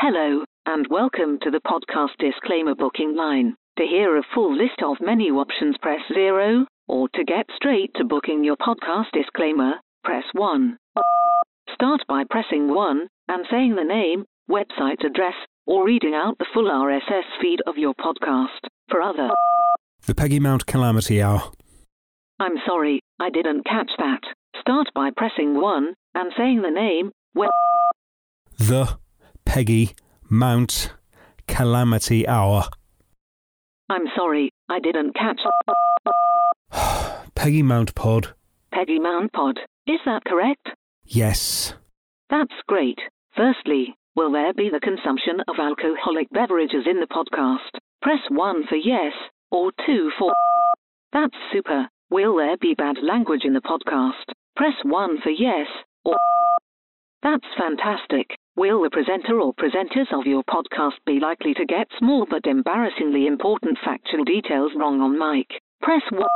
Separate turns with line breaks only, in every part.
Hello, and welcome to the podcast disclaimer booking line. To hear a full list of menu options, press 0, or to get straight to booking your podcast disclaimer, press 1. Start by pressing 1 and saying the name, website address, or reading out the full RSS feed of your podcast. For other,
The Peggy Mount Calamity Hour.
I'm sorry, I didn't catch that. Start by pressing 1 and saying the name, web.
The Peggy Mount Calamity Hour.
I'm sorry, I didn't catch.
Peggy Mount Pod.
Peggy Mount Pod. Is that correct?
Yes.
That's great. Firstly, will there be the consumption of alcoholic beverages in the podcast? Press 1 for yes, or 2 for. That's super. Will there be bad language in the podcast? Press 1 for yes, or. That's fantastic. Will the presenter or presenters of your podcast be likely to get small but embarrassingly important factual details wrong on mic? Press 1.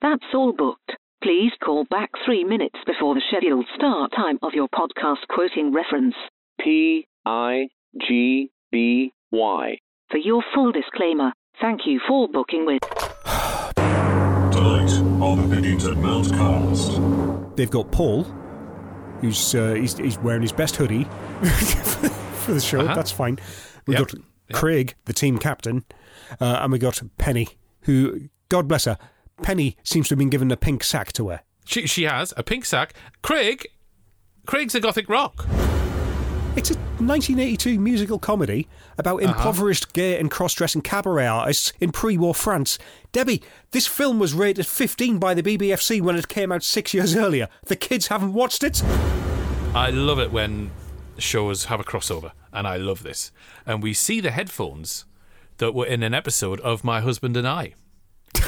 That's all booked. Please call back three minutes before the scheduled start time of your podcast quoting reference.
P I G B Y.
For your full disclaimer, thank you for booking with.
Tonight on the Piddington Mount cast.
They've got Paul, who's uh, he's, he's wearing his best hoodie for the show.
Uh-huh.
That's fine. We've
Yep.
got Craig, the team captain, uh, and we got Penny, who, God bless her, Penny seems to have been given a pink sack to wear.
She she has a pink sack. Craig, Craig's a gothic rock.
It's a 1982 musical comedy about
Uh-huh.
impoverished gay and cross-dressing cabaret artists in pre-war France. Debbie, this film was rated 15 by the BBFC when it came out six years earlier. The kids haven't watched it.
I love it when shows have a crossover, and I love this. And we see the headphones that were in an episode of My Husband and I.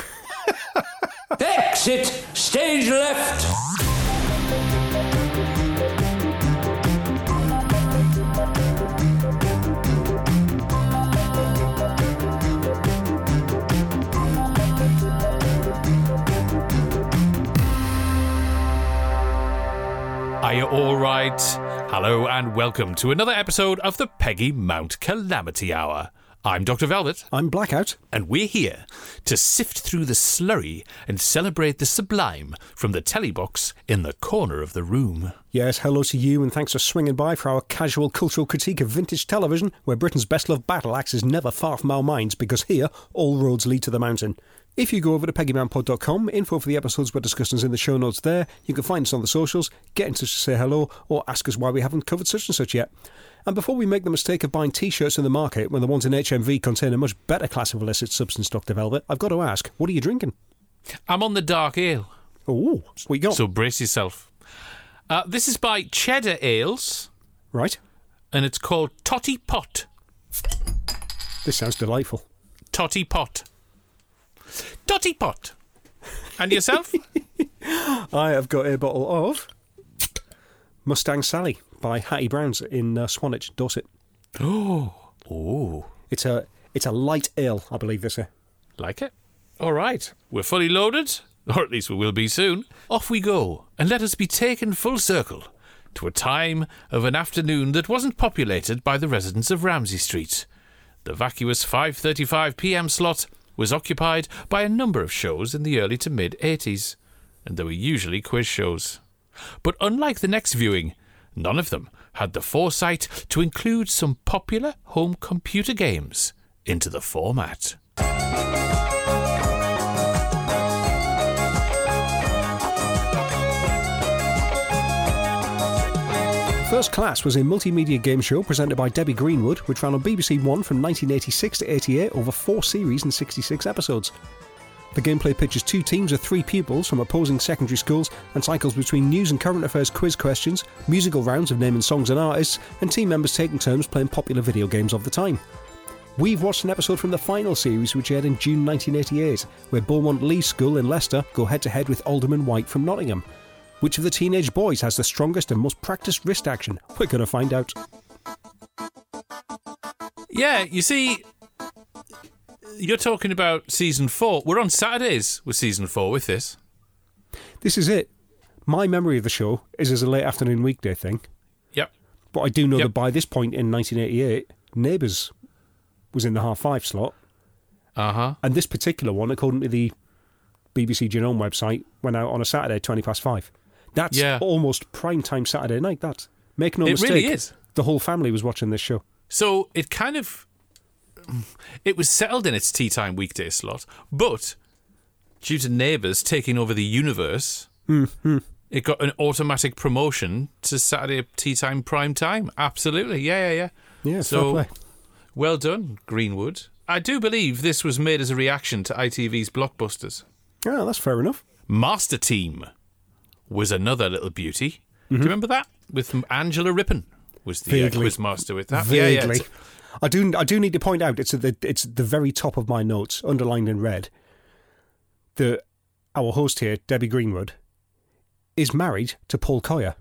Exit stage left.
Are you all right? Hello and welcome to another episode of the Peggy Mount Calamity Hour. I'm Dr. Velvet,
I'm blackout.
and we're here to sift through the slurry and celebrate the sublime from the telly box in the corner of the room.
Yes, hello to you, and thanks for swinging by for our casual cultural critique of vintage television, where Britain's best loved battle axe is never far from our minds, because here, all roads lead to the mountain. If you go over to peggymountpod.com, info for the episodes we're discussing is in the show notes there. You can find us on the socials, get in touch to say hello, or ask us why we haven't covered such and such yet. And before we make the mistake of buying t-shirts in the market when the ones in HMV contain a much better class of illicit substance, Dr. Velvet, I've got to ask, what are you drinking?
I'm on the dark ale.
Oh, you got?
So brace yourself. Uh, this is by Cheddar Ales,
right,
and it's called Totty Pot.
this sounds delightful.
Totty Pot. Totty Pot. And yourself?
I have got a bottle of Mustang Sally by Hattie Browns in uh, Swanage, Dorset.
oh, oh!
It's a it's a light ale, I believe this is.
like it? All right. We're fully loaded, or at least we will be soon. Off we go, and let us be taken full circle to a time of an afternoon that wasn't populated by the residents of Ramsey Street. The vacuous 5:35 p.m. slot was occupied by a number of shows in the early to mid 80s, and they were usually quiz shows. But unlike the next viewing, none of them had the foresight to include some popular home computer games into the format.
First Class was a multimedia game show presented by Debbie Greenwood, which ran on BBC One from 1986 to 88 over four series and 66 episodes. The gameplay pitches two teams of three pupils from opposing secondary schools and cycles between news and current affairs quiz questions, musical rounds of naming songs and artists, and team members taking turns playing popular video games of the time. We've watched an episode from the final series, which aired in June 1988, where Beaumont Leys School in Leicester go head to head with Alderman White from Nottingham. Which of the teenage boys has the strongest and most practiced wrist action? We're going to find out.
Yeah, you see, you're talking about season four. We're on Saturdays with season four with this.
This is it. My memory of the show is as a late afternoon weekday thing.
Yep.
But I do know
Yep.
that by this point in 1988, Neighbours was in the half five slot,
Uh huh.
and this particular one, according to the BBC Genome website, went out on a Saturday, 20 past five. That's
Yeah.
almost prime time Saturday night. That make no
It
mistake,
really is.
The whole family was watching this show.
So it kind of it was settled in its tea time weekday slot, but due to neighbours taking over the universe, mm-hmm. it got an automatic promotion to Saturday tea time prime time. Absolutely, yeah, yeah, yeah.
Yeah,
So well done, Greenwood. I do believe this was made as a reaction to ITV's blockbusters.
Yeah, that's fair enough.
Master Team was another little beauty. Do you remember that with Angela Rippon? Was the uh,
Mm-hmm. Vaguely.
quiz master with that? Yeah, yeah.
I do. I do need to point out it's at the it's at the very top of my notes, underlined in red. The our host here, Debbie Greenwood, is married to Paul Coia.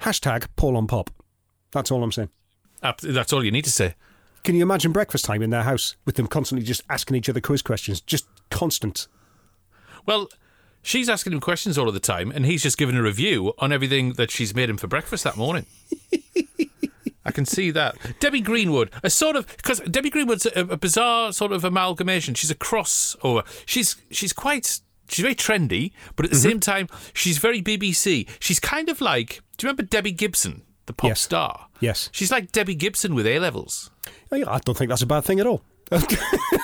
Hashtag Paul on Pop. That's all I'm saying.
That's all you need to say.
Can you imagine breakfast time in their house with them constantly just asking each other quiz questions, just constant?
Well, she's asking him questions all of the time, and he's just giving a review on everything that she's made him for breakfast that morning. I can see that. Debbie Greenwood, a sort of because Debbie Greenwood's a, a bizarre sort of amalgamation. She's a crossover. She's she's quite she's very trendy, but at the mm-hmm. same time she's very BBC. She's kind of like do you remember Debbie Gibson, the pop
Yes.
star?
Yes.
She's like Debbie Gibson with A levels.
Oh, I don't think that's a bad thing at all. But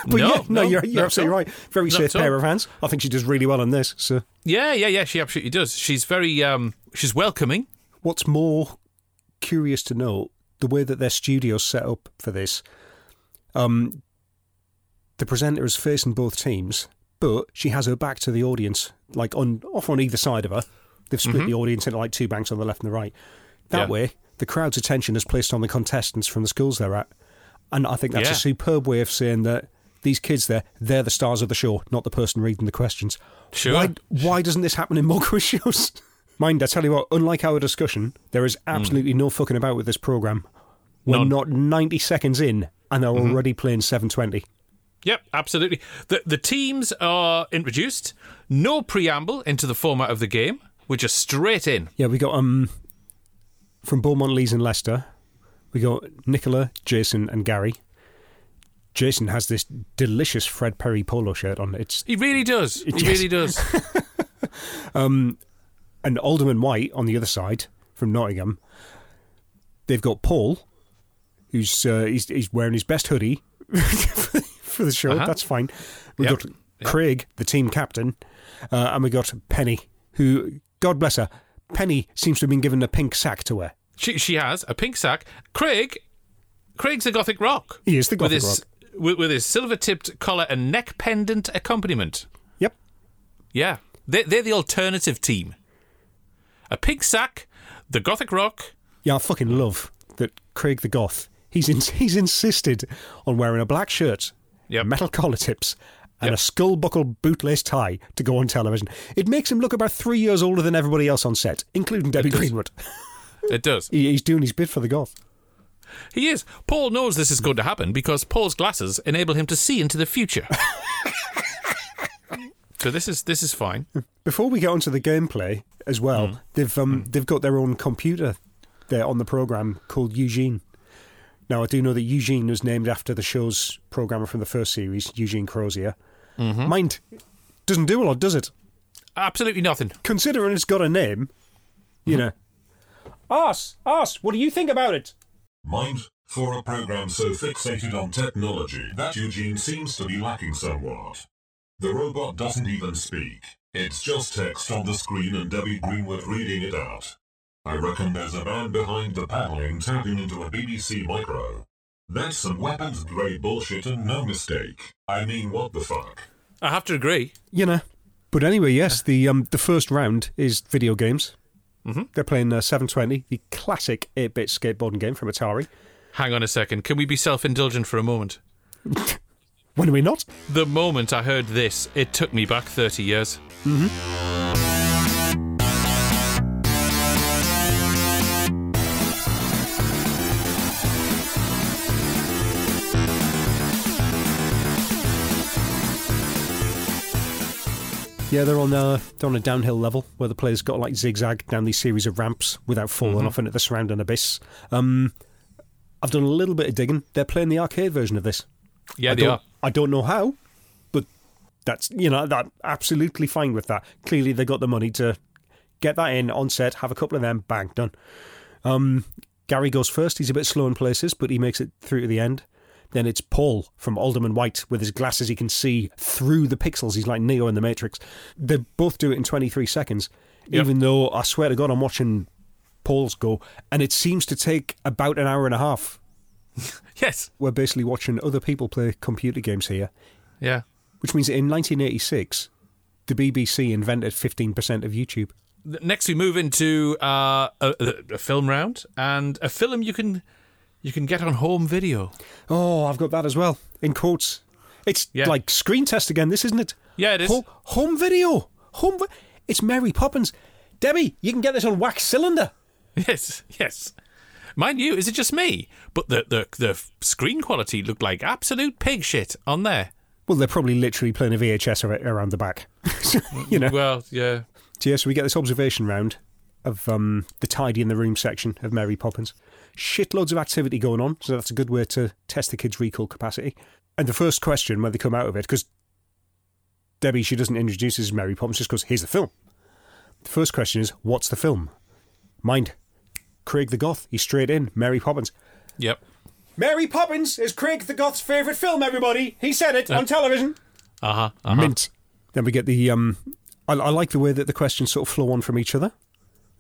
No,
yeah, no,
no,
you're, you're absolutely right. Very safe pair of hands. I think she does really well on this. So,
Yeah, yeah, yeah. She absolutely does. She's very um she's welcoming.
what's more curious to know, the way that their studio's set up for this, um, the presenter is facing both teams, but she has her back to the audience, like on off on either side of her. They've split the audience into like two banks on the left and the right. That
Mm-hmm. Yeah.
way, the crowd's attention is placed on the contestants from the schools they're at, and I think that's
Yeah.
a superb way of saying that these kids there, they're the stars of the show, not the person reading the questions.
Sure.
Why, why doesn't this happen in more quiz shows? Mind, I tell you what, unlike our discussion, there is absolutely no fucking about with this programme. We're
None.
not 90 seconds in and they're already playing 720.
Yep, absolutely. The the teams are introduced. No preamble into the format of the game. We're just straight in.
Yeah, we got um from Beaumont Leys and Leicester, we got Nicola, Jason, and Gary. Jason has this delicious Fred Perry polo shirt on. It's
He really does. He
Yes.
really does.
um, and Alderman White on the other side from Nottingham. They've got Paul, who's uh, he's, he's wearing his best hoodie for the show.
Uh-huh.
That's fine. We
Yep.
got Craig, the team captain, uh, and we got Penny, who God bless her. Penny seems to have been given a pink sack to wear.
She she has a pink sack. Craig, Craig's a gothic rock.
He is the
with
Gothic
his, With, with his silver tipped collar and neck pendant accompaniment.
Yep.
Yeah, they they're the alternative team. A pink sack, the gothic rock.
Yeah, I fucking love that Craig the Goth. He's in, he's insisted on wearing a black shirt,
Yep.
metal collar tips, and
Yep.
a skull buckle bootlace tie to go on television. It makes him look about three years older than everybody else on set, including Debbie. Greenwood.
It does.
He, he's doing his bit for the Goth.
He is. Paul knows this is going to happen because Paul's glasses enable him to see into the future. so this is this is fine.
Before we get onto the gameplay as well,
Hmm.
they've um, they've got their own computer there on the program called Eugene. Now I do know that Eugene was named after the show's programmer from the first series, Eugene Crozier.
Mm-hmm.
Mind doesn't do a lot, does it?
Absolutely nothing.
Considering it's got a name, you
Mm-hmm.
know. Us, us. What do you think about it?
Mind, for a program so fixated on technology, that Eugene seems to be lacking somewhat. The robot doesn't even speak. It's just text on the screen and Debbie Greenwood reading it out. I reckon there's a man behind the paneling tapping into a BBC micro. That's some weapons grade bullshit and no mistake. I mean, what the fuck?
I have to agree.
You know. But anyway, yes, the um the first round is video games. Mm-hmm. They're playing uh, 720, the classic 8-bit skateboarding game from Atari.
Hang on a second. Can we be self-indulgent for a moment?
When are we not?
The moment I heard this, it took me back 30 years.
Yeah, they're on a, they're on a downhill level where the players got to, like zigzag down these series of ramps without falling
Mm-hmm.
off into the surrounding abyss. Um, I've done a little bit of digging. They're playing the arcade version of this.
Yeah,
I
they are.
I don't know how, but that's you know that absolutely fine with that. Clearly, they got the money to get that in on set, have a couple of them, bang, done. Um, Gary goes first. He's a bit slow in places, but he makes it through to the end. Then it's Paul from Alderman White with his glasses. He can see through the pixels. He's like Neo in the Matrix. They both do it in 23 seconds,
Yep.
even though I swear to God, I'm watching Paul's go, and it seems to take about an hour and a half.
Yes.
We're basically watching other people play computer games here
Yeah.
which means in 1986, the BBC invented 15% of YouTube.
Next, we move into uh, a, a- a film round and a film you can you can get on home video.
Oh, I've got that as well, in quotes. It's
Yeah.
like screen test again, this isn't it?
Yeah, it is.
Ho- home video. Home. Vi- it's Mary Poppins. Debbie, you can get this on wax cylinder.
Yes, yes. Mind you, is it just me? But the the the screen quality looked like absolute pig shit on there.
Well, they're probably literally playing a VHS around the back. you know.
Well, yeah.
So, yeah, so we get this observation round of um, the tidy in the room section of Mary Poppins. Shitloads of activity going on, so that's a good way to test the kids' recall capacity. And the first question when they come out of it, because Debbie, she doesn't introduce us as Mary Poppins, just goes, here's the film. The first question is, what's the film? Mind, Craig the Goth, he's straight in, Mary Poppins.
Yep.
Mary Poppins is Craig the Goth's favourite film, everybody. He said it on television.
Uh huh. Uh-huh.
Mint. Then we get the. Um, I, I like the way that the questions sort of flow on from each other.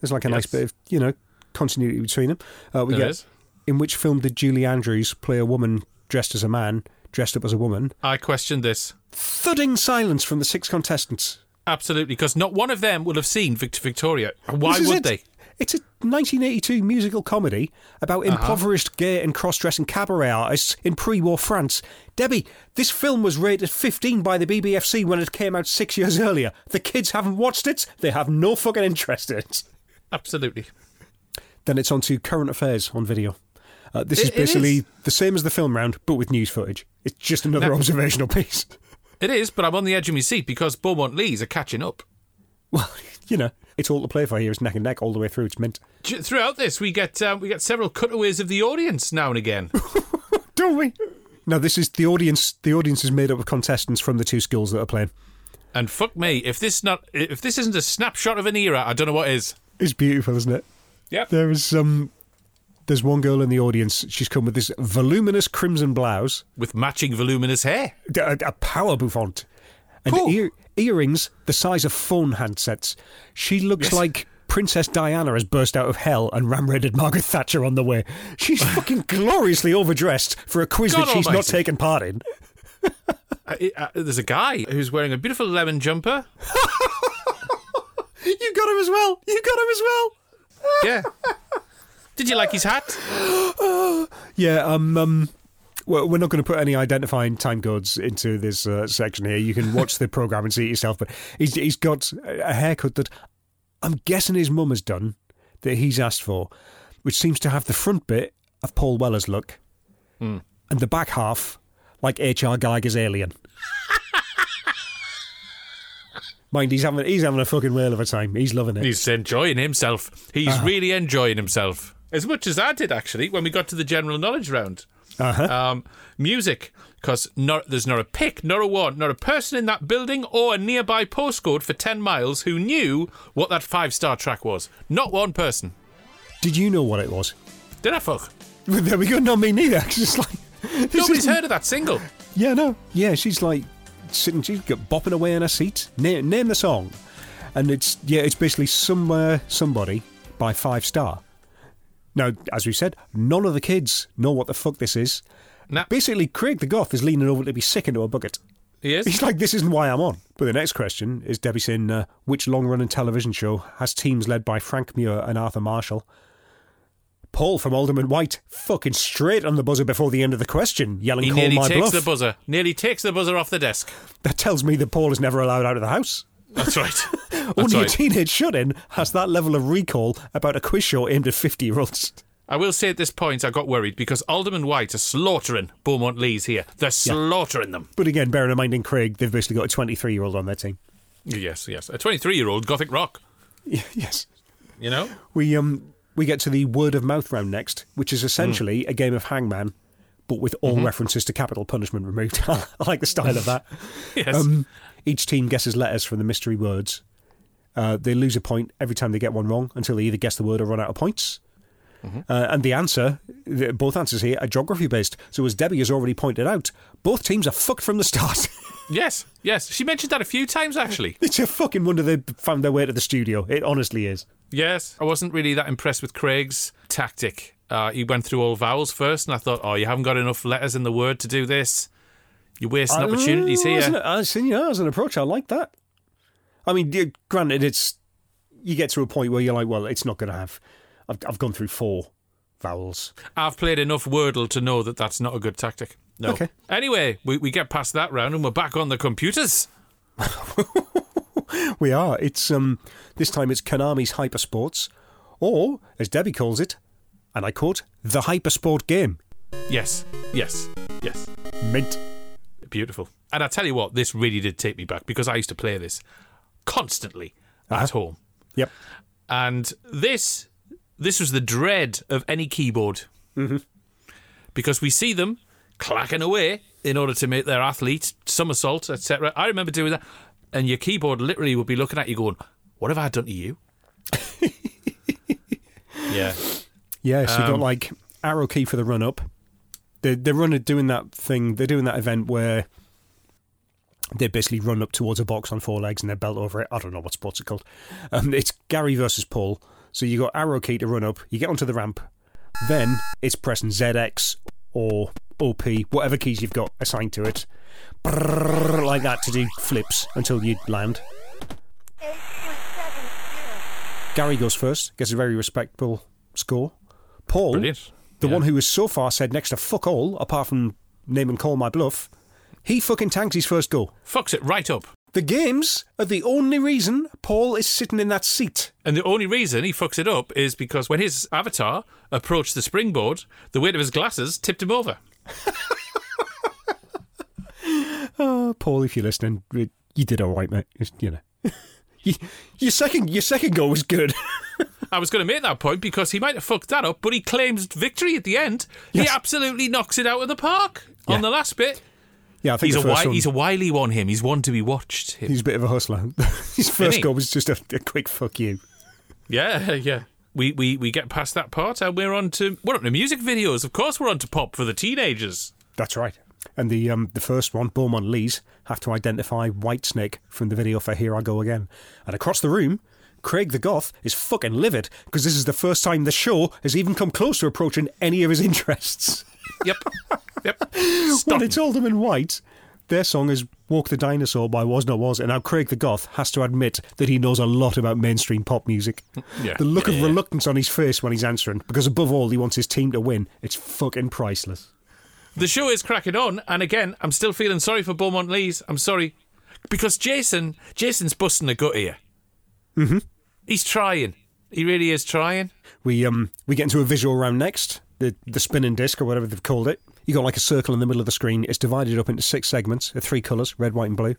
There's like a nice bit of you know continuity between them. Uh, we
There
get
is.
in which film did Julie Andrews play a woman dressed as a man, dressed up as a woman?
I questioned this
Thudding silence from the six contestants.
absolutely because not one of them will have seen Victor Victoria. Why would
it.
they?
It's a 1982 musical comedy about
Uh-huh.
impoverished gay and cross-dressing cabaret artists in pre-war France. Debbie, this film was rated 15 by the BBFC when it came out six years earlier. The kids haven't watched it. They have no fucking interest in it.
Absolutely.
Then it's on to current affairs on video. Uh, this
It-
is basically
is.
the same as the film round, but with news footage. It's just another
Now-
observational piece.
It is, but I'm on the edge of my seat because Beaumont Leys are catching up.
Well, you know, it's all to play for here. It's neck and neck all the way through. It's mint.
Throughout this, we get um, we get several cutaways of the audience now and again.
Don't we? No, this is the audience. The audience is made up of contestants from the two schools that are playing.
and fuck me, if this not if this isn't a snapshot of an era, I don't know what is.
It's beautiful, isn't it?
Yep.
There is um, there's one girl in the audience. She's come with this voluminous crimson blouse,
With matching voluminous hair.
a, a power bouffant, and
Cool.
ear, earrings the size of phone handsets. She looks
Yes.
like Princess Diana has burst out of hell and ram-raided Margaret Thatcher on the way. She's fucking gloriously overdressed for a quiz
God
that she's not
almighty.
taken part in.
Uh, uh, there's a guy who's wearing a beautiful lemon jumper.
You got him as well. You got him as well.
Yeah. Did you like his hat?
Yeah, um, um, well, we're not going to put any identifying time codes into this uh, section here. You can watch the program and see it yourself. But he's he's got a haircut that I'm guessing his mum has done that he's asked for, which seems to have the front bit of Paul Weller's look and the back half like H.R. Giger's Alien. Mind, he's having he's having a fucking whale of a time. He's loving it.
He's enjoying himself. He's really enjoying himself. As much as I did, actually, when we got to the general knowledge round.
Uh-huh.
Um, music, because there's not a pick, not a one, not a person in that building or a nearby postcode for 10 miles who knew what that five star track was. Not one person.
Did you know what it was?
Did I fuck?
Well, there we go. Not me neither. It's just like
Nobody's heard of that single.
Yeah, no. Yeah, she's like sitting, she's got bopping away in her seat. Name, name the song. And it's, yeah, it's basically Somewhere Somebody by Five Star. Now, as we said, none of the kids know what the fuck this is.
Nah.
Basically, Craig the Goth is leaning over to be sick into a bucket.
He is.
He's like, this isn't why I'm on. But the next question is Debbie saying, uh, which long running television show has teams led by Frank Muir and Arthur Marshall? Paul from Alderman White, fucking straight on the buzzer before the end of the question, yelling,
He
call
nearly
my
takes
bluff.
the buzzer. Nearly takes the buzzer off the desk.
That tells me that Paul is never allowed out of the house.
That's right. That's
Only a teenage shut in has that level of recall about a quiz show aimed at 50 year olds.
I will say at this point, I got worried because Alderman White are slaughtering Beaumont Leys here. They're slaughtering them.
But again, bearing in mind in Craig, they've basically got a 23 year old on their team.
Yes, yes. A 23 year old gothic rock,
yes.
you know?
We um we get to the word of mouth round next, which is essentially a game of hangman, but with all references to capital punishment removed. I like the style of that.
Yes.
Um, each team guesses letters from the mystery words. Uh, they lose a point every time they get one wrong until they either guess the word or run out of points. Uh, and the answer, the, both answers here are geography based. So, as Debbie has already pointed out, both teams are fucked from the start.
yes, yes. She mentioned that a few times, actually.
it's a fucking wonder they found their way to the studio. It honestly is.
Yes. I wasn't really that impressed with Craig's tactic. Uh, he went through all vowels first, and I thought, oh, you haven't got enough letters in the word to do this. You're wasting opportunities
Uh,
here.
As an, know, as an approach, I like that. I mean, granted, it's you get to a point where you're like, well, it's not going to have. I've, I've gone through four vowels.
I've played enough Wordle to know that that's not a good tactic. No.
Okay.
Anyway, we, we get past that round and we're back on the computers.
We are. It's um this time it's Konami's Hypersports, or as Debbie calls it, and I quote, the Hypersport game.
Yes, yes, yes.
Mint.
Beautiful. And I tell you what, this really did take me back because I used to play this constantly at home.
Yep.
And this this was the dread of any keyboard. Mm-hmm. Because we see them clacking away in order to make their athletes somersault, etc. I remember doing that. And your keyboard literally would be looking at you going, What have I done to you? yeah. yeah.
Yes, you got
Um,
like arrow key for the run up. They're they're running doing that thing. They're doing that event where they basically run up towards a box on four legs and they belt over it. I don't know what sports are called. Um, it's Gary versus Paul. So you got arrow key to run up. You get onto the ramp. Then it's pressing ZX or OP, whatever keys you've got assigned to it, Brrrr, like that to do flips until you land. Gary goes first, gets a very respectable score. Paul,
Brilliant.
the
Yeah.
one who has so far said next to fuck all, apart from name and call my bluff, he fucking tanks his first go.
Fucks it right up.
The games are the only reason Paul is sitting in that seat.
And the only reason he fucks it up is because when his avatar approached the springboard, the weight of his glasses tipped him over.
Oh, Paul, if you're listening, you did all right, mate. You know, You- your second your second goal was good.
I was going to make that point because he might have fucked that up, but he claims victory at the end. He absolutely knocks it out of the park on the last bit.
yeah, I think
He's a wi-
one,
he's a wily one. Him. He's one to be watched. Him.
he's a bit of a hustler. his first goal was just a, a quick fuck you.
Yeah, yeah. We, we we get past that part and we're on to we're on to music videos. Of course, we're on to pop for the teenagers.
That's right. And the um, the first one, Beaumont Leys, have to identify Whitesnake from the video for Here I Go Again. And across the room, Craig the Goth is fucking livid because this is the first time the show has even come close to approaching any of his interests.
Yep, yep.
When
Stop.
it's all them in white, their song is Walk the Dinosaur by Was Not Was, and now Craig the Goth has to admit that he knows a lot about mainstream pop music.
Yeah.
The look
Yeah,
of
yeah.
reluctance on his face when he's answering, because above all, he wants his team to win. It's fucking priceless.
The show is cracking on, and again, I'm still feeling sorry for Beaumont Leys. I'm sorry because Jason, Jason's busting a gut here. Mm-hmm. He's trying. He really is trying.
We um we get into a visual round next, the the spinning disc or whatever they've called it. You got like a circle in the middle of the screen. It's divided up into six segments, of three colours, red, white, and blue,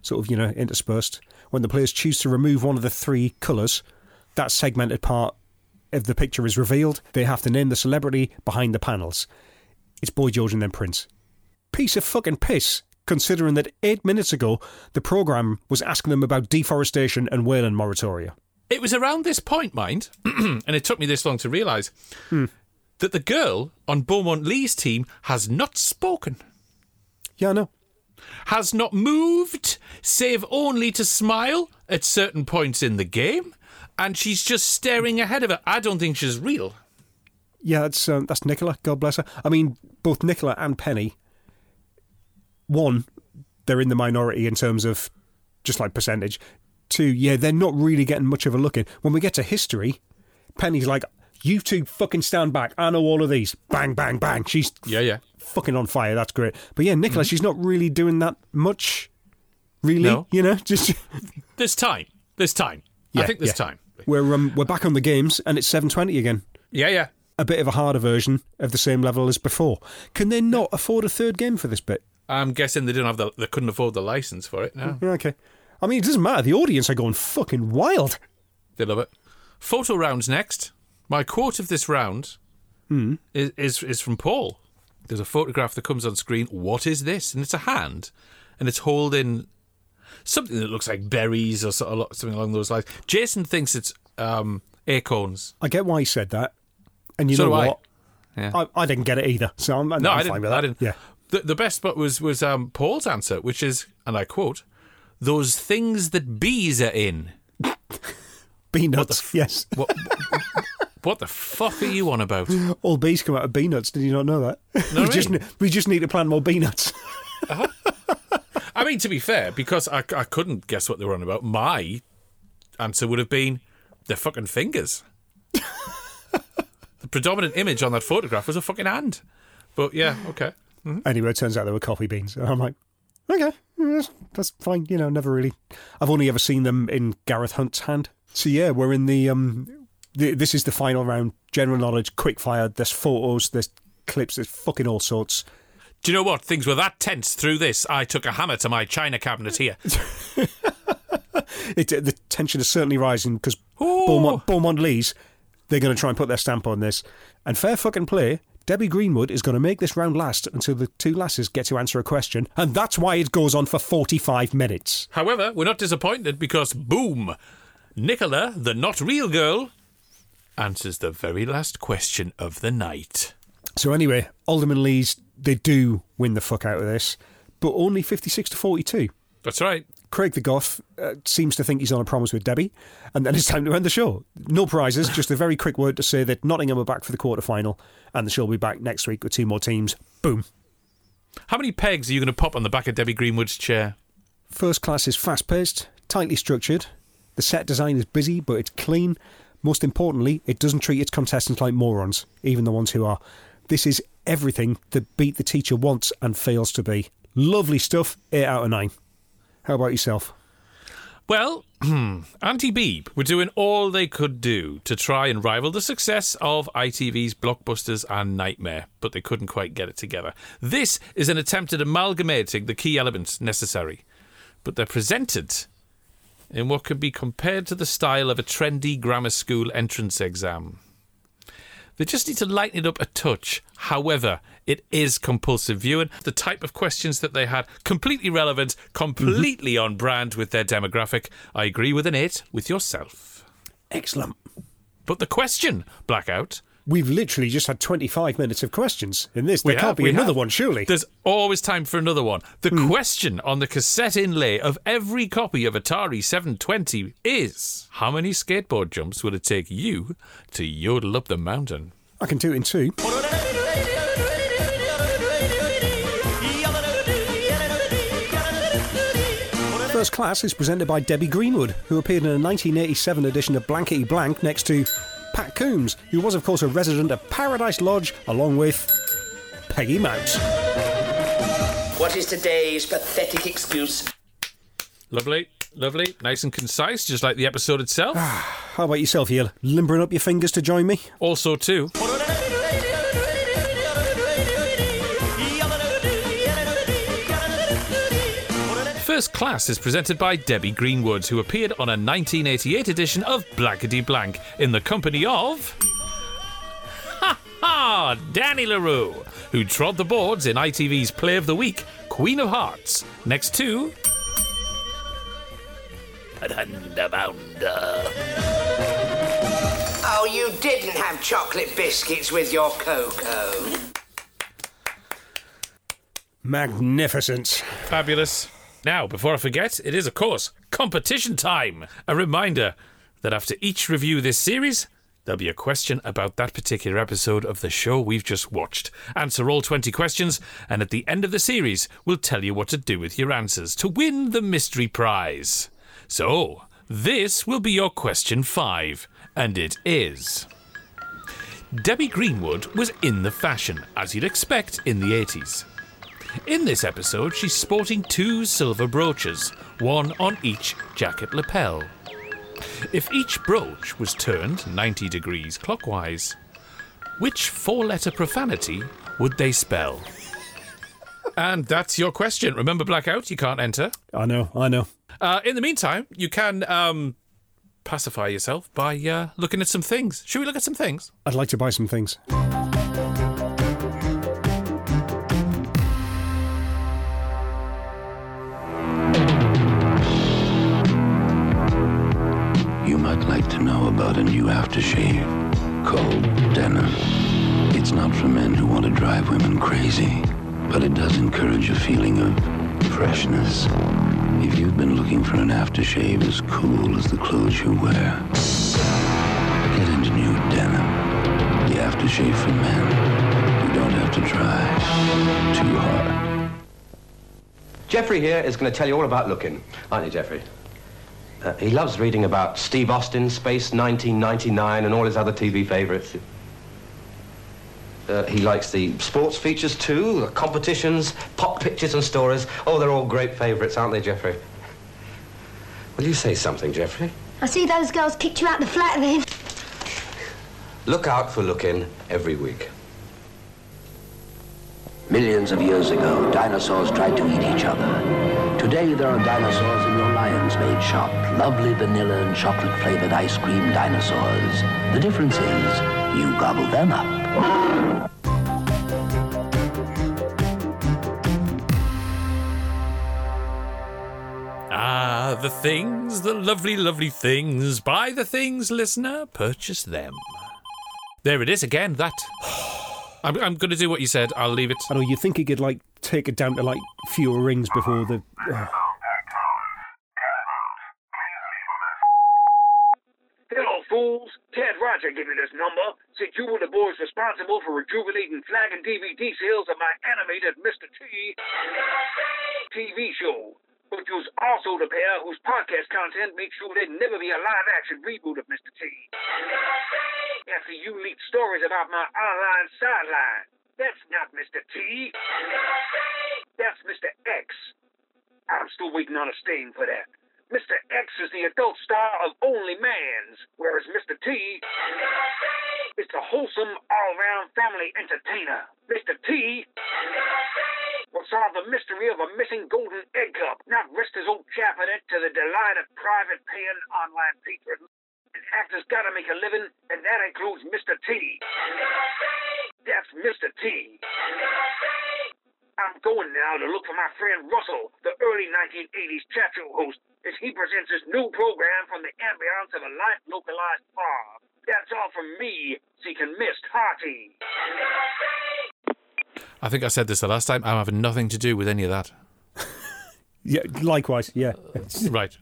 sort of you know interspersed. When the players choose to remove one of the three colours, that segmented part of the picture is revealed. They have to name the celebrity behind the panels. It's Boy George and then Prince. Piece of fucking piss. Considering that eight minutes ago the program was asking them about deforestation and whaling moratoria.
It was around this point, mind, and it took me this long to realise hmm. That the girl on Beaumont Leys' team has not spoken,
Yeah, I know.
has not moved, save only to smile at certain points in the game, and she's just staring ahead of her. I don't think she's real.
Yeah, that's um, that's Nicola. God bless her. I mean, both Nicola and Penny. One, they're in the minority in terms of just like percentage. Two, yeah, they're not really getting much of a look in. When we get to history, Penny's like, "You two fucking stand back. I know all of these. Bang, bang, bang." She's
Yeah, yeah.
fucking on fire. That's great. But yeah, Nicola, she's not really doing that much. Really,
No.
you know, just
this time. This time.
Yeah, I
think this
yeah.
time.
we're um, we're back on the games, and it's seven twenty again.
Yeah, yeah.
a bit of a harder version of the same level as before. Can they not afford a third game for this bit?
I'm guessing they didn't have the, they couldn't afford the license for it. No.
Yeah, okay. I mean, it doesn't matter. The audience are going fucking wild.
They love it. Photo rounds next. My quote of this round is, is is from Paul. There's a photograph that comes on screen. What is this? And it's a hand, and it's holding something that looks like berries or sort of something along those lines. Jason thinks it's um, acorns.
I get why he said that. And you
So
know
do I.
what?
Yeah.
I, I didn't get it either. So I'm, I'm
No, I
fine
didn't.
with that.
I didn't.
Yeah.
The, the best part was was um, Paul's answer, which is, and I quote, "Those things that bees are in."
Bee nuts. yes.
What, what the fuck are you on about?
All bees come out of bee nuts. Did you not know that?
No,
we, just,
really?
we just need to plant more bee nuts.
I mean, to be fair, because I, I couldn't guess what they were on about, my answer would have been their fucking fingers. the predominant image on that photograph was a fucking hand. But yeah, okay.
Anyway, it turns out they were coffee beans. And I'm like, okay, that's fine. You know, never really. I've only ever seen them in Gareth Hunt's hand. So yeah, we're in the um. The, this is the final round. General knowledge, quick fire. There's photos. There's clips. There's fucking all sorts.
Do you know what? Things were that tense through this. I took a hammer to my china cabinet here.
It, the tension is certainly rising because. Beaumont, Beaumont Leys, they're going to try and put their stamp on this. And fair fucking play, Debbie Greenwood is going to make this round last until the two lasses get to answer a question. And that's why it goes on for 45 minutes.
However, we're not disappointed because, boom, Nicola, the not real girl, answers the very last question of the night.
So anyway, Alderman Lees, they do win the fuck out of this, but only 56 to 42.
That's right.
Craig the Goth uh, seems to think he's on a promise with Debbie, and then it's time to end the show. No prizes, just a very quick word to say that Nottingham are back for the quarter final, and the show will be back next week with two more teams. Boom.
How many pegs are you going to pop on the back of Debbie Greenwood's chair?
First class is fast paced, tightly structured. The set design is busy, but it's clean. Most importantly, it doesn't treat its contestants like morons, even the ones who are. This is everything that Beat the Teacher wants and fails to be. Lovely stuff, 8 out of 9. How about yourself?
Well, Auntie Beeb were doing all they could do to try and rival the success of ITV's Blockbusters and Nightmare, but they couldn't quite get it together. This is an attempt at amalgamating the key elements necessary, but they're presented in what could be compared to the style of a trendy grammar school entrance exam. They just need to lighten it up a touch. However, it is compulsive viewing. The type of questions that they had, completely relevant, completely mm-hmm. on brand with their demographic. I agree with an 8 with yourself.
Excellent.
But the question, Blackout,
We've literally just had 25 minutes of questions in this. There
have,
can't be another
have.
one, surely.
There's always time for another one. The hmm. question on the cassette inlay of every copy of Atari 720 is How many skateboard jumps would it take you to yodel up the mountain?
I can do it in two. First Class is presented by Debbie Greenwood, who appeared in a 1987 edition of Blankety Blank next to Pat Coombs, who was, of course, a resident of Paradise Lodge, along with Peggy Mount.
What is today's pathetic excuse?
Lovely, lovely, nice and concise, just like the episode itself.
Ah, how about yourself, you limbering up your fingers to join me?
also, too, First Class is presented by Debbie Greenwood, who appeared on a 1988 edition of Blankety Blank in the company of. Ha ha! Danny La Rue, who trod the boards in ITV's Play of the Week, Queen of Hearts, next to. An underbounder.
Oh, you didn't have chocolate biscuits with your cocoa.
Magnificent.
Fabulous. Now, before I forget, it is, of course, competition time. A reminder that after each review this series, there'll be a question about that particular episode of the show we've just watched. Answer all 20 questions, and at the end of the series, we'll tell you what to do with your answers to win the mystery prize. So, this will be your question five, and it is. Debbie Greenwood was in the fashion, as you'd expect in the 80s. In this episode, she's sporting two silver brooches, one on each jacket lapel. If each brooch was turned 90 degrees clockwise, which four letter profanity would they spell? And that's your question. Remember, Blackout, you can't enter.
I know, I know.
Uh, in the meantime, you can um, pacify yourself by uh, looking at some things. Should we look at some things?
I'd like to buy some things.
You might like to know about a new aftershave called Denim. It's not for men who want to drive women crazy, but it does encourage a feeling of freshness. If you've been Look-In for an aftershave as cool as the clothes you wear, get into new Denim. The aftershave for men who don't have to try too hard.
Jeffrey here is going to tell you all about looking, aren't you, Jeffrey? Uh, he loves reading about Steve Austin, Space 1999, and all his other TV favorites. Uh, he likes the sports features too, the competitions, pop pictures and stories. Oh, they're all great favorites, aren't they, Jeffrey? Will you say something, Jeffrey?
I see those girls kicked you out the flat then.
Look out for Look-In every week.
Millions of years ago, dinosaurs tried to eat each other. Today, there are dinosaurs in your Lyons Maid shop. Lovely vanilla and chocolate-flavored ice cream dinosaurs. The difference is, you gobble them up.
Ah, the things, the lovely, lovely things. Buy the things, listener, purchase them. There it is again, that. I'm, I'm going to do what you said. I'll leave it.
I know you think he could like take it down to like fewer rings before the. Uh,
Hello, fools. Ted Roger gave me this number. Said you were the boys responsible for rejuvenating flag and DVD sales of my animated Mr. T TV show. But you was also the pair whose podcast content makes sure there'd never be a live action reboot of Mr. T. After you leaked stories about my online sideline. That's not Mr. T. That's Mr. X. I'm still waiting on a stain for that. Mr. X is the adult star of Only Mans, whereas Mr. T is the wholesome, all-round family entertainer. Mr. T will solve the mystery of a missing golden egg cup, not rest his old chap in it to the delight of private-paying online patrons. An actor's gotta make a living, and that includes Mr. T. That's Mr. T. I'm going now to look for my friend Russell, the early 1980s chat show host, as he presents his new program from the ambience of a life localized farm. That's all from me, seeking Mist Harty.
I think I said this the last time. I'm having nothing to do with any of that.
yeah, likewise, yeah.
right.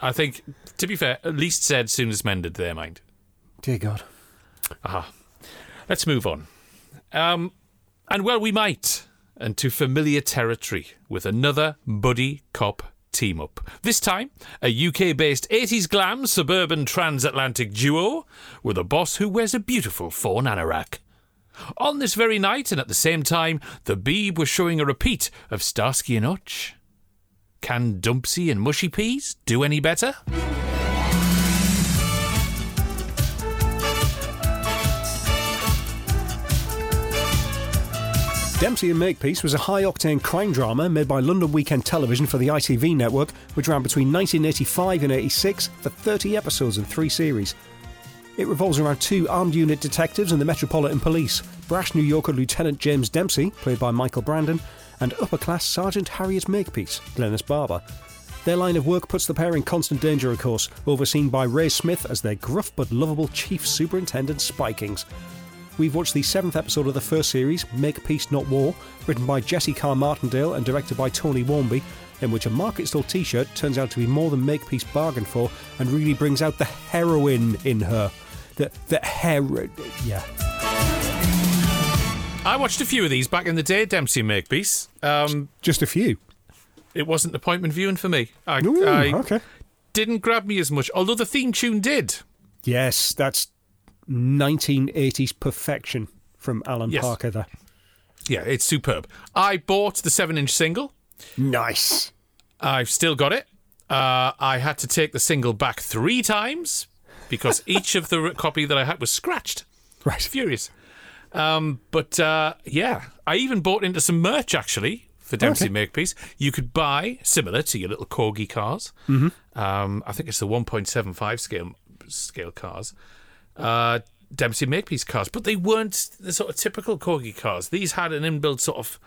I think, to be fair, at least said soon as mended their mind.
Dear God.
Aha. Let's move on. Um, and well, we might. And to familiar territory with another buddy cop team up. This time, a UK based 80s glam suburban transatlantic duo with a boss who wears a beautiful fawn anorak. On this very night, and at the same time, the Beeb was showing a repeat of Starsky and Hutch. Can Dumpsy and Mushy Peas do any better?
Dempsey and Makepeace was a high octane crime drama made by London Weekend Television for the ITV network, which ran between 1985 and 86 for 30 episodes and three series. It revolves around two armed unit detectives in the Metropolitan Police brash New Yorker Lieutenant James Dempsey, played by Michael Brandon, and upper class Sergeant Harriet Makepeace, Glynis Barber. Their line of work puts the pair in constant danger, of course, overseen by Ray Smith as their gruff but lovable Chief Superintendent Spikings. We've watched the seventh episode of the first series, Make Peace Not War, written by Jesse Carr Martindale and directed by Tony Wharmby, in which a market stall t shirt turns out to be more than Makepeace bargained for and really brings out the heroine in her. The, the hero. Yeah.
I watched a few of these back in the day, Dempsey and Makepeace. Um,
Just a few.
It wasn't appointment viewing for me. I,
Ooh,
I
okay.
didn't grab me as much, although the theme tune did.
Yes, that's 1980s perfection from Alan
Yes.
Parker there.
Yeah, it's superb. I bought the seven inch single.
Nice.
I've still got it. Uh, I had to take the single back three times because each of the copy that I had was scratched.
Right.
Furious. Um, but uh, yeah, I even bought into some merch actually for Dempsey
Okay.
Makepeace. You could buy similar to your little corgi cars.
Mhm.
Um, I think it's the 1.75 scale scale cars. Uh, Dempsey Makepeace cars, but they weren't the sort of typical corgi cars. These had an inbuilt sort of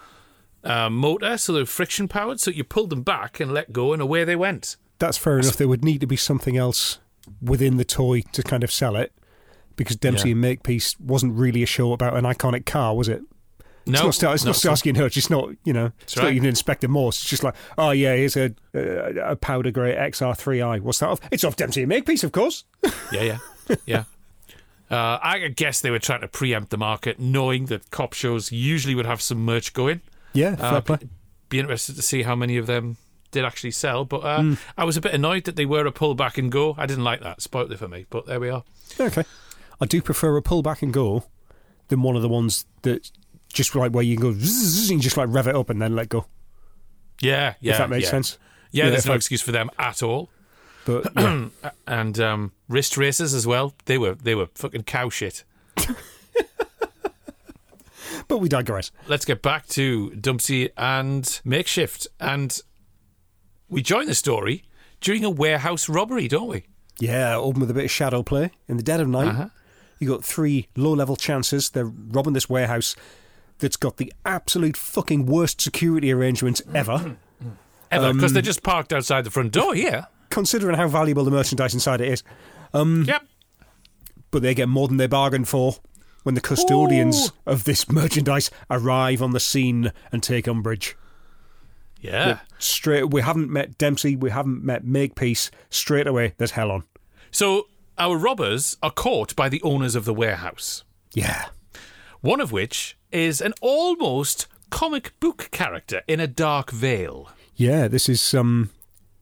uh, motor, so they were friction powered. So you pulled them back and let go, and away they went.
That's fair enough. There would need to be something else within the toy to kind of sell it, because Dempsey
Yeah.
and Makepeace wasn't really a show about an iconic car, was it?
No,
it's not, it's
not
not Starsky and Hutch. It's not you know. It's not even Inspector Morse. It's just like, oh yeah, here's a a, a powder grey XR3i. What's that off? It's off Dempsey and Makepeace, of course.
Yeah, yeah, yeah. Uh, I guess they were trying to preempt the market, knowing that cop shows usually would have some merch going.
Yeah, fair
Uh,
play.
be, be interested to see how many of them did actually sell. But uh,
Hmm.
I was a bit annoyed that they were a pull back and go. I didn't like that. Spoiled it for me. But there we are.
Okay. I do prefer a pull back and go than one of the ones that just like where you can go zzz, and just like rev it up and then let go.
Yeah, yeah.
if that makes
yeah.
sense.
Yeah, there's no
I-
excuse for them at all.
But yeah.
and um, wrist races as well. They were they were fucking cow shit.
but we digress.
Let's get back to Dumpsy and Makeshift. And we join the story during a warehouse robbery, don't we?
Yeah, open with a bit of shadow play in the dead of night.
Uh-huh.
You got three low level chances. They're robbing this warehouse that's got the absolute fucking worst security arrangements ever.
Ever, because
Um,
they're just parked outside the front door here.
Considering how valuable the merchandise inside it is. Um,
Yep.
But they get more than they bargained for when the custodians of this merchandise arrive on the scene and take umbrage.
Yeah.
Straight, we haven't met Dempsey, we haven't met Makepeace. Straight away, there's hell on.
So our robbers are caught by the owners of the warehouse.
Yeah.
One of which is an almost comic book character in a dark veil.
Yeah, this is um,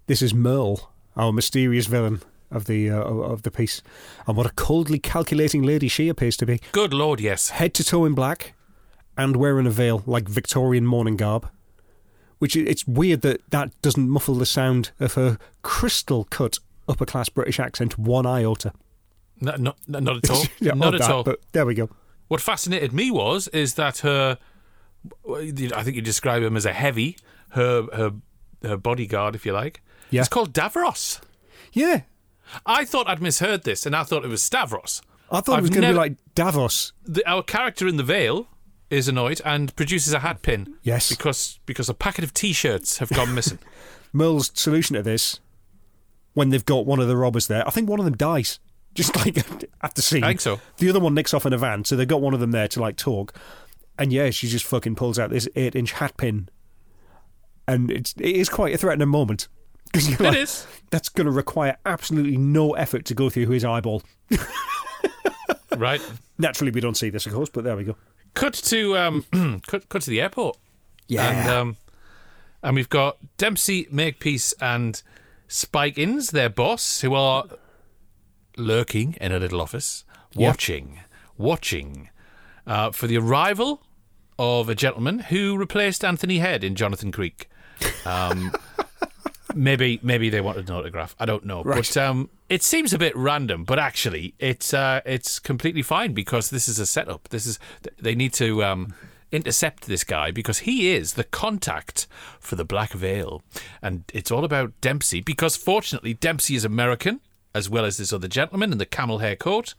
this is Merle, our mysterious villain of the uh, of the piece, and what a coldly calculating lady she appears to be.
Good lord, yes.
Head to toe in black, and wearing a veil like Victorian mourning garb. Which it's weird that that doesn't muffle the sound of her crystal cut upper class British accent one iota.
No, no, no, not at all.
Yeah,
not at
that,
all.
But there we go.
What fascinated me was is that her, I think you describe him as a heavy, her her her bodyguard, if you like.
Yeah.
It's called Davros.
Yeah,
I thought I'd misheard this, and I thought it was Stavros.
I thought it
I've
was going to
never-
be like Davos.
The, our character in the veil is annoyed and produces a hat pin.
Yes.
because because a packet of T-shirts have gone missing.
Merle's solution to this, when they've got one of the robbers there, I think one of them dies. Just like at the scene.
I think so.
The other one nicks off in a van, so they've got one of them there to like talk. And yeah, she just fucking pulls out this eight inch hat pin. And it's it is quite a threatening moment.
It
like,
is.
That's going to require absolutely no effort to go through his eyeball.
right.
Naturally, we don't see this, of course, but there we go.
Cut to um, cut cut to the airport.
Yeah.
and um, and we've got Dempsey, Makepeace, and Spikings, their boss, who are lurking in a little office, watching, watching uh, for the arrival of a gentleman who replaced Anthony Head in Jonathan Creek. Um, maybe maybe they wanted an autograph. I don't know,
Right.
but um, it seems a bit random. But actually, it's uh, it's completely fine because this is a setup. This is they need to. Um, intercept this guy because he is the contact for the Black Veil. And it's all about Dempsey because fortunately Dempsey is American as well as this other gentleman in the camel hair coat.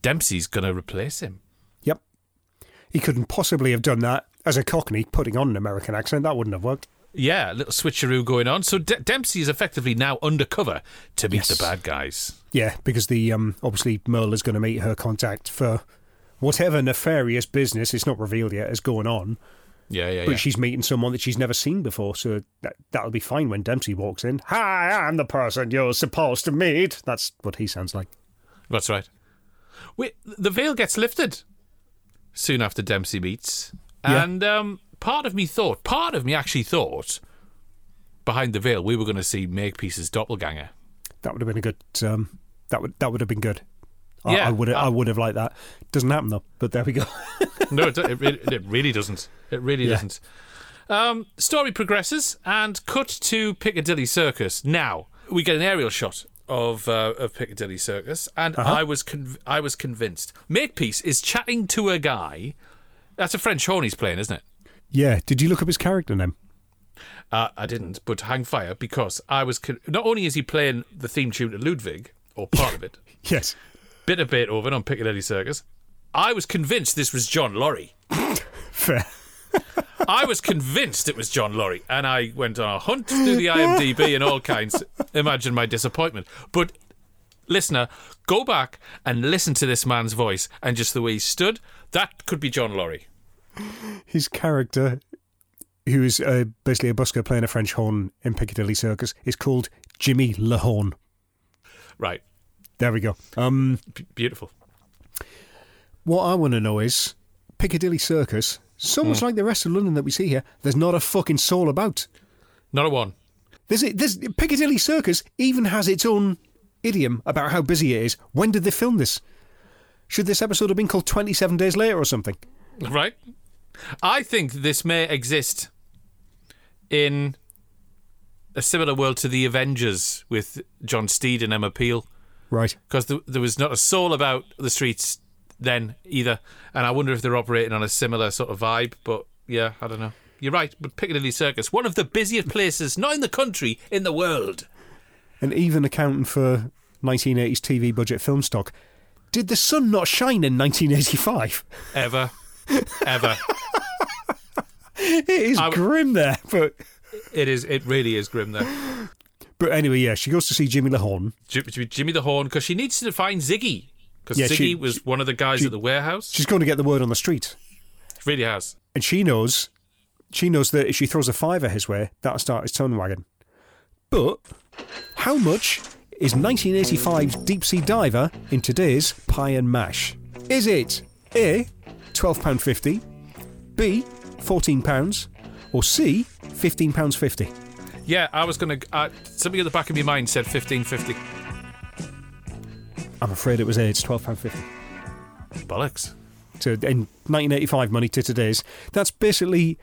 Dempsey's going to replace him.
Yep. He couldn't possibly have done that as a cockney putting on an American accent. That wouldn't have worked.
Yeah, a little switcheroo going on. So De- Dempsey is effectively now undercover to meet
Yes.
the bad guys.
Yeah, because the um, obviously Merle is going to meet her contact for whatever nefarious business it's not revealed yet is going on.
Yeah, yeah,
but
yeah.
she's meeting someone that she's never seen before, so that that'll be fine when Dempsey walks in. Hi, I'm the person you're supposed to meet. That's what he sounds like.
That's right. Wait, the veil gets lifted soon after Dempsey meets.
Yeah.
And um, part of me thought, part of me actually thought, behind the veil, we were going to see Makepeace's doppelganger.
That would have been a good. Um, that would that would have been good. I,
Yeah,
I would I
uh,
would have liked that. Doesn't happen though. But there we go.
no, it, it, really- it really doesn't. It really
Yeah.
doesn't. Um, story progresses and cut to Piccadilly Circus. Now we get an aerial shot of uh, of Piccadilly Circus, and
Uh-huh.
I was conv- I was convinced. Makepeace is chatting to a guy. That's a French horn he's playing, isn't it?
Yeah. Did you look up his character name?
Uh, I didn't, but hang fire because I was. Con- not only is he playing the theme tune to Ludwig, or part of it,
Yes.
Bit of Beethoven on Piccadilly Circus, I was convinced this was John Laurie.
Fair.
I was convinced it was John Laurie, and I went on a hunt through the IMDb and all kinds. Imagine my disappointment. But listener, go back and listen to this man's voice and just the way he stood. That could be John Laurie.
His character, who is uh, basically a busker playing a French horn in Piccadilly Circus, is called Jimmy Lahorn.
Right,
There we go. Um,
B- beautiful.
what I want to know is Piccadilly Circus, so much like the rest of London that we see here, there's not a fucking soul about.
Not a one.
There's, there's Piccadilly Circus even has its own idiom about how busy it is. When did they film this? Should this episode have been called 27 Days Later or something?
Right? I think this may exist in a similar world to the Avengers with John Steed and Emma Peel.
Right.
because th- there was not a soul about the streets then either. And I wonder if they're operating on a similar sort of vibe. But yeah, I don't know. You're right. But Piccadilly Circus, one of the busiest places, not in the country, in the world.
And even accounting for 1980s TV budget film stock, did the sun not shine in 1985?
Ever, ever.
It is
I-
grim there, but
It is. It really is grim there.
But anyway, yeah, she goes to see Jimmy Lahorn.
Jim- Jim- Jimmy the Horn, because she needs to find Ziggy. Because
Yeah,
Ziggy
she-
was one of the guys
she-
at the warehouse.
She's going to get the word on the street,
really has.
and she knows, she knows that if she throws a fiver his way, that'll start his tongue wagging. But how much is 1985's Deep Sea Diver in today's Pie and Mash? Is it A, £12.50, B, £14, or C, £15.50?
Yeah, I was going to. Uh, something at the back of my mind said fifteen fifty.
I'm afraid it was A, it's £12.50.
Bollocks.
to in 1985 money to today's. That's basically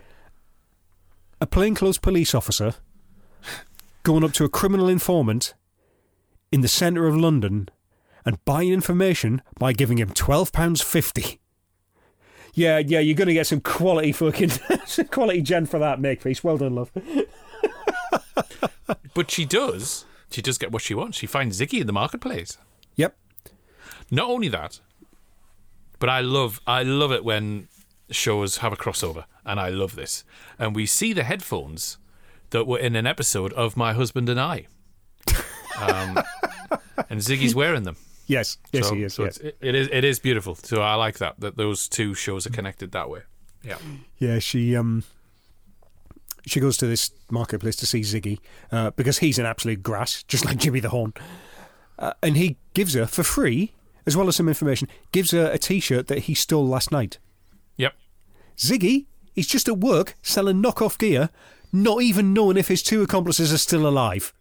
a plainclothes police officer going up to a criminal informant in the centre of London and buying information by giving him twelve pounds fifty. Yeah, yeah, you're going to get some quality fucking quality gen for that, Makepeace. Well done, love.
But she does. She does get what she wants. She finds Ziggy in the marketplace.
Yep.
Not only that, but I love I love it when shows have a crossover, and I love this. And we see the headphones that were in an episode of My Husband and I. Um, and Ziggy's wearing them.
Yes, yes,
so,
he is.
So
yes.
it, it is it is beautiful. So I like that that those two shows are connected that way. Yeah.
Yeah, she um she goes to this marketplace to see Ziggy uh, because he's an absolute grass, just like Jimmy the Horn. Uh, and he gives her for free, as well as some information, gives her a T-shirt that he stole last night.
Yep.
Ziggy, he's just at work selling knockoff gear, not even knowing if his two accomplices are still alive.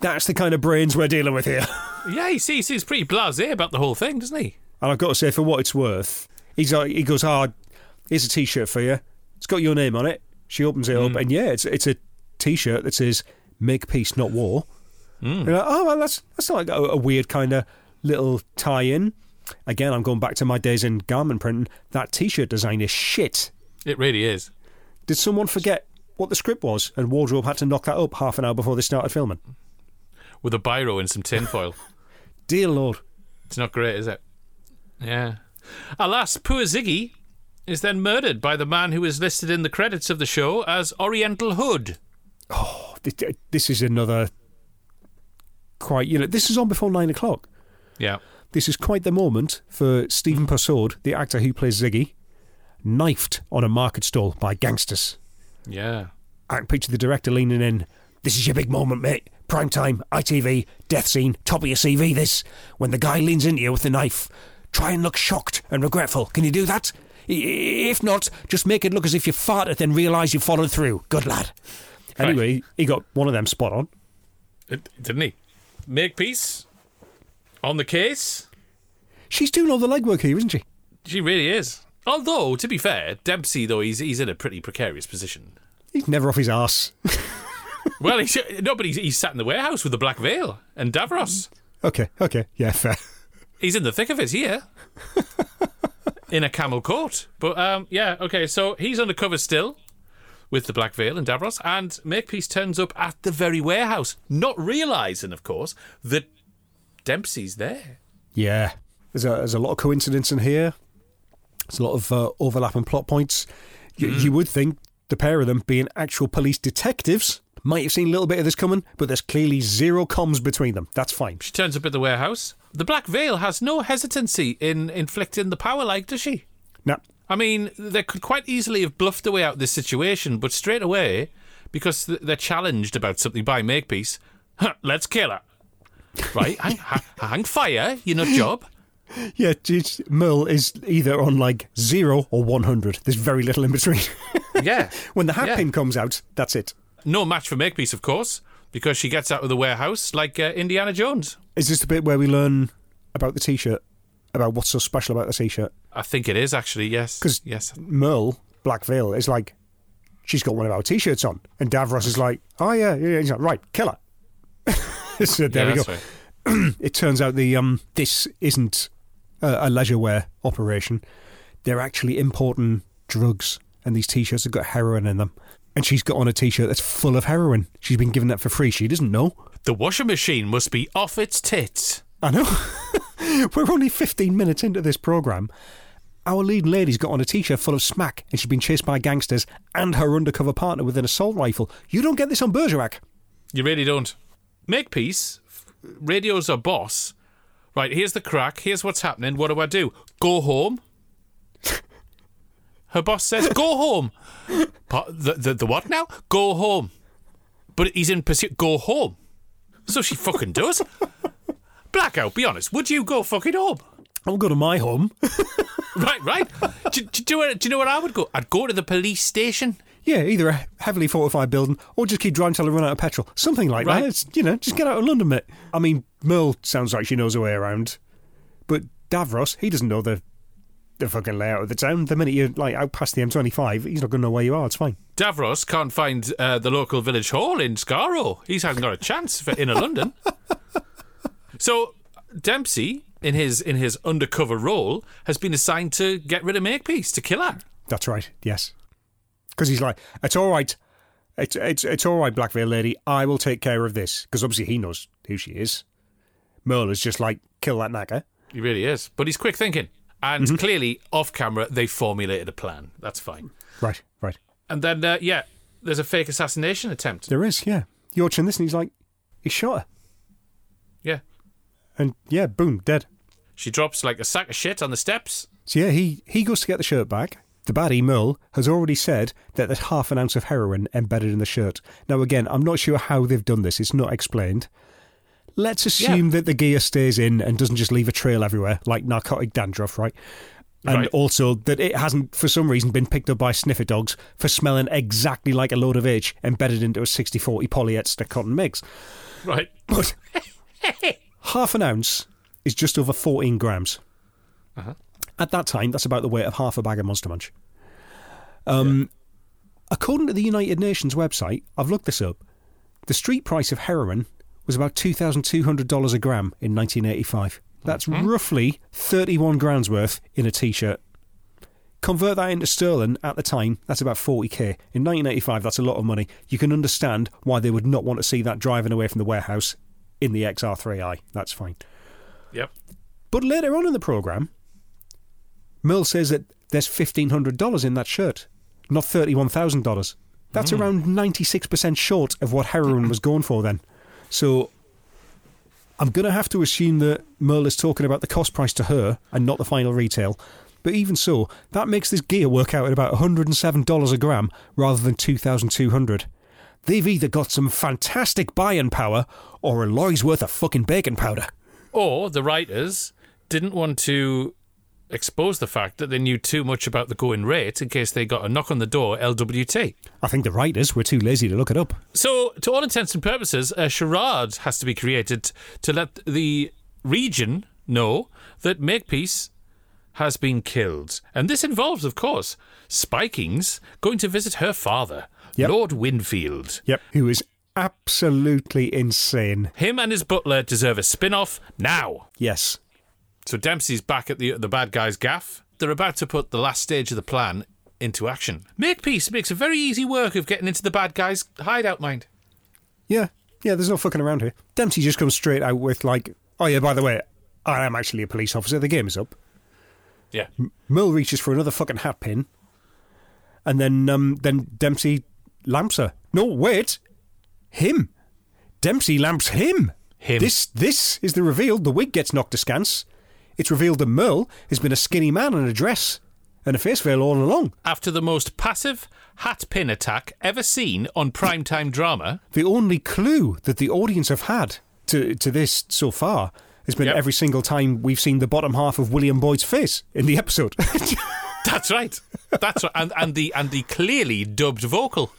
That's the kind of brains we're dealing with here.
Yeah, he sees he's pretty blasé about the whole thing, doesn't he?
And I've got to say, for what it's worth, he's like, he goes, "Ah, here's a T-shirt for you. It's got your name on it." She opens it up, and yeah, it's it's a T-shirt that says "Make peace, not war."
Mm.
Like, oh, well, that's that's not like a, a weird kind of little tie-in. Again, I'm going back to my days in garment printing. That T-shirt design is shit.
It really is.
Did someone forget what the script was, and wardrobe had to knock that up half an hour before they started filming?
With a biro and some tinfoil.
Dear Lord.
It's not great, is it? Yeah. Alas, poor Ziggy is then murdered by the man who is listed in the credits of the show as Oriental Hood.
Oh, th- This is another quite, you know, this is on before nine o'clock.
Yeah.
This is quite the moment for Stephen Persaud, the actor who plays Ziggy, knifed on a market stall by gangsters.
Yeah.
I can picture the director leaning in. This is your big moment, mate. Prime time, ITV, death scene, top of your CV. This when the guy leans into you with the knife. Try and look shocked and regretful. Can you do that? If not, just make it look as if you farted, then realise you followed through. Good lad. Anyway, he got one of them spot on.
It, didn't he? Makepeace on the case.
She's doing all the legwork here, isn't she?
She really is. Although, to be fair, Dempsey though he's he's in a pretty precarious position.
He's never off his arse.
Well, he's no, but he's, he's sat in the warehouse with the Black Veil and Davros.
okay, okay, yeah, fair.
He's in the thick of it here. in a camel coat. But um, yeah, okay. So he's undercover still with the Black Veil and Davros, and Makepeace turns up at the very warehouse, not realizing, of course, that Dempsey's there.
Yeah, there's a there's a lot of coincidence in here. There's a lot of uh, overlapping plot points. You,
Mm.
you would think the pair of them, being actual police detectives, might have seen a little bit of this coming, but there's clearly zero comms between them. That's fine.
She turns up at the warehouse. The Black Veil has no hesitancy in inflicting the power, like, does she?
Now,
I mean, they could quite easily have bluffed their way out of this situation, but straight away, because th- they're challenged about something by Makepeace, huh, let's kill her. Right? hang, ha- hang fire, you know, job.
yeah, it's, Merle is either on like zero or 100. There's very little in between.
Yeah.
when the hat
Yeah.
pin comes out, that's it.
No match for Makepeace, of course, because she gets out of the warehouse like uh, Indiana Jones.
Is this the bit where we learn about the t-shirt? About what's so special about the t-shirt?
I think it is actually, yes.
Because
yes.
Merle, Black Veil, is like, she's got one of our t-shirts on. And Davros is like, oh yeah, yeah, yeah. He's like, right, kill her. so there
yeah,
we go.
right.
it turns out the um this isn't a, a leisure wear operation. They're actually importing drugs, and these t-shirts have got heroin in them. And she's got on a t-shirt that's full of heroin. She's been given that for free. She doesn't know.
The washing machine must be off its tits.
I know. We're only 15 minutes into this program. Our lead lady's got on a t-shirt full of smack, and she's been chased by gangsters and her undercover partner with an assault rifle. You don't get this on Bergerac.
You really don't. Makepeace. radios her boss. Right, here's the crack. Here's what's happening. What do I do? Go home. Her boss says, "Go home." The, the the what now? Go home. But he's in pursuit. Go home. So she fucking does. Blackout. Be honest. Would you go fucking home?
I'll go to my home.
Right, right. do, do, do, you- do you know where I would go? I'd go to the police station.
Yeah, either a heavily fortified building or just keep driving till I run out of petrol. Something like
Right.
that. It's, you know, just get out of London, mate. I mean, Merle sounds like she knows her way around. But Davros, he doesn't know the the fucking layout of the town. The minute you're like out past the M25, he's not going to know where you are. It's fine.
Davros can't find uh, the local village hall in Skaro. He hasn't got a chance for inner London. So Dempsey, in his in his undercover role, has been assigned to get rid of Makepeace to kill her.
That's right. Yes, because he's like, it's all right. It's it's it's all right, Black Veil Lady. I will take care of this because obviously he knows who she is. Merle is just like kill that nagger.
He really is, but he's quick thinking, and clearly off camera they formulated a plan. That's fine.
Right, right.
And then uh, yeah, there's a fake assassination attempt.
There is, yeah. You're watching this, and he's like, he shot her,
Yeah,
and yeah, boom, dead.
she drops like a sack of shit on the steps.
So yeah, he, he goes to get the shirt back. The baddie, Merle, has already said that there's half an ounce of heroin embedded in the shirt. Now, again, I'm not sure how they've done this. It's not explained. Let's assume that the gear stays in and doesn't just leave a trail everywhere, like narcotic dandruff, right? And
Right.
also that it hasn't, for some reason, been picked up by sniffer dogs for smelling exactly like a load of H embedded into a 60-40 polyester cotton mix.
Right.
But half an ounce is just over 14 grams. At that time, that's about the weight of half a bag of Monster Munch. Um, According to the United Nations website, I've looked this up. The street price of heroin was about $2,200 a gram in 1985. That's roughly 31 grams worth in a t shirt. Convert that into sterling at the time, that's about 40k. In 1985, that's a lot of money. You can understand why they would not want to see that driving away from the warehouse in the XR3i. That's fine.
Yep.
But later on in the programme, Merle says that there's $1,500 in that shirt, not $31,000. That's mm. around 96% short of what heroin was going for then. So I'm going to have to assume that Merle is talking about the cost price to her and not the final retail. But even so, that makes this gear work out at about $107 a gram rather than 2200 They've either got some fantastic buying power or a lorry's worth of fucking baking powder.
Or the writers didn't want to expose the fact that they knew too much about the going rate in case they got a knock on the door LWT.
I think the writers were too lazy to look it up.
So, to all intents and purposes, a charade has to be created to let the region know that Makepeace has been killed. And this involves, of course, Spikings going to visit her father,
Yep.
Lord Winfield.
Yep. Who is absolutely insane.
Him and his butler deserve a spin off now.
Yes.
So Dempsey's back at the the bad guy's gaff, they're about to put the last stage of the plan into action. Makepeace makes a very easy work of getting into the bad guy's hideout, mind.
Yeah, yeah, there's no fucking around here. Dempsey just comes straight out with, like, oh, yeah, by the way, I am actually a police officer. The game is up.
Yeah.
Merle reaches for another fucking hat pin. And then, um, then Dempsey lamps her. No, wait. Him. Dempsey lamps him.
Him.
This, this is the reveal. The wig gets knocked askance. It's revealed that Merle has been a skinny man in a dress and a face veil all along.
After the most passive hat pin attack ever seen on primetime drama.
The only clue that the audience have had to, to this so far has been
Yep.
every single time we've seen the bottom half of William Boyd's face in the episode.
That's right. That's right. And, and the and the clearly dubbed vocal.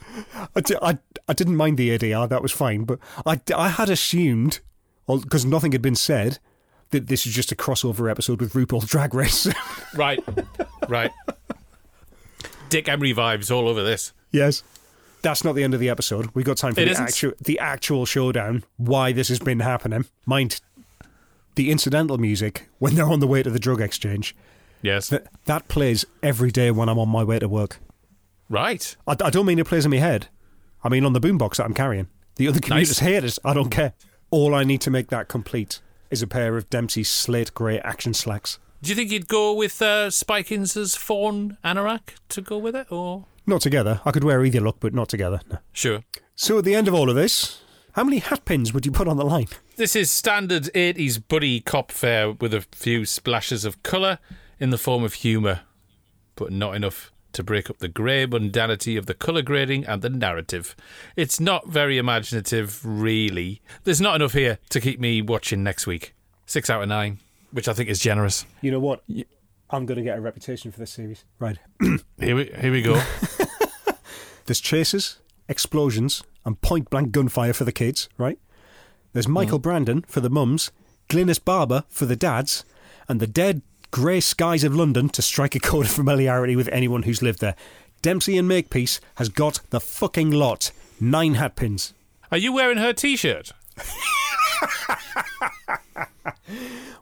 I, I, I didn't mind the ADR, that was fine, but I, I had assumed, because nothing had been said, that this is just a crossover episode with RuPaul's Drag Race.
Right. Right. Dick Emery vibes all over this.
yes. That's not the end of the episode. We've got time for
It
the
isn't?
actual, the actual showdown, why this has been happening. Mind the incidental music when they're on the way to the drug exchange.
Yes.
That, that plays every day when I'm on my way to work.
Right.
I, I don't mean it plays in my head. I mean on the boombox that I'm carrying. The other commuters
Nice.
it. I don't care. All I need to make that complete is a pair of Dempsey's slate grey action slacks.
Do you think you'd go with uh, Spikings' fawn anorak to go with it, or
Not together. I could wear either look, but not together. No.
sure?
So at the end of all of this, how many hat pins would you put on the line?
This is standard 80s buddy cop fare with a few splashes of colour in the form of humour, but not enough to break up the grey mundanity of the colour grading and the narrative. It's not very imaginative, really. There's not enough here to keep me watching next week. Six out of nine, which I think is generous.
You know what? I'm going to get a reputation for this series. Right.
Here we, here we go.
There's chases, explosions, and point blank gunfire for the kids, right? There's Michael mm. Brandon for the mums, Glynis Barber for the dads, and the dead grey skies of London to strike a chord of familiarity with anyone who's lived there. Dempsey and Makepeace has got the fucking lot. Nine hatpins.
Are you wearing her t shirt?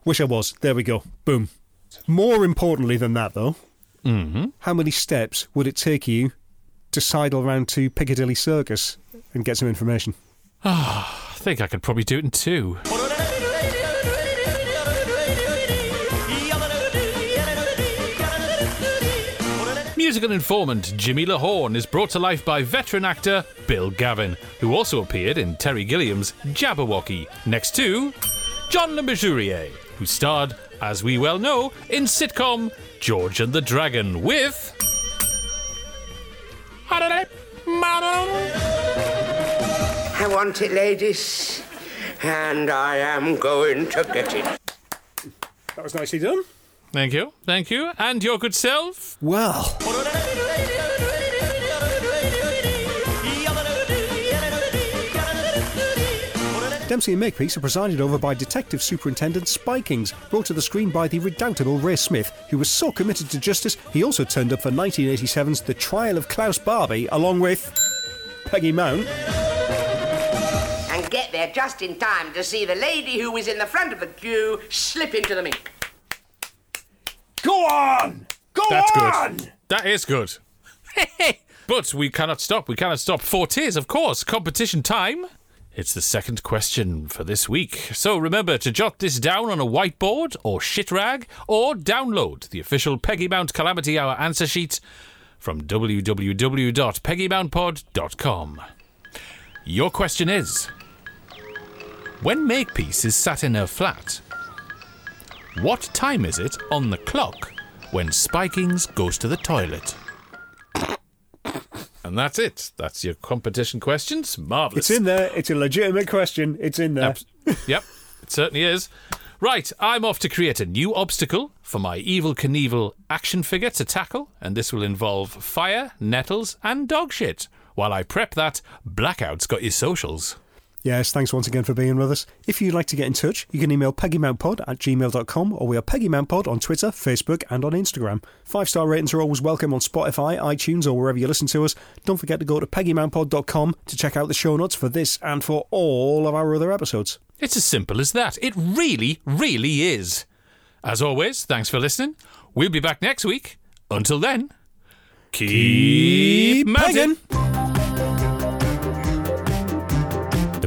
Wish I was. There we go. Boom. More importantly than that, though,
Mm-hmm.
how many steps would it take you to sidle round to Piccadilly Circus and get some information?
I think I could probably do it in two. Musical informant Jimmy Lahorn is brought to life by veteran actor Bill Gavin, who also appeared in Terry Gilliam's Jabberwocky, next to John Le Mesurier, who starred, as we well know, in sitcom George and the Dragon with.
I want it, ladies. And I am going to get it.
That was nicely done.
Thank you, thank you. And your good self?
Well, Dempsey and Makepeace are presided over by Detective Superintendent Spikings, brought to the screen by the redoubtable Ray Smith, who was so committed to justice he also turned up for 1987's The Trial of Klaus Barbie, along with Peggy Mount.
And get there just in time to see the lady who was in the front of the queue slip into the mink.
Go on! Go
That's
on!
good. That is good. but we cannot stop. We cannot stop. For tears, of course. Competition time. It's the second question for this week. So remember to jot this down on a whiteboard or shit rag or download the official Peggy Mount Calamity Hour answer sheet from www.peggymountpod.com. Your question is When Makepeace is sat in her flat, what time is it on the clock when Spikings goes to the toilet? And that's it. That's your competition questions. Marvellous.
It's in there. It's a legitimate question. It's in there.
Abs- yep, it certainly is. Right, I'm off to create a new obstacle for my Evel Knievel action figure to tackle, and this will involve fire, nettles, and dog shit. While I prep that, Blackout's got your socials.
Yes, thanks once again for being with us. If you'd like to get in touch, you can email peggymountpod at gmail.com or we are peggymountpod on Twitter, Facebook, and on Instagram. Five star ratings are always welcome on Spotify, iTunes, or wherever you listen to us. Don't forget to go to peggymountpod.com to check out the show notes for this and for all of our other episodes.
It's as simple as that. It really, really is. As always, thanks for listening. We'll be back next week. Until then, keep, mounting.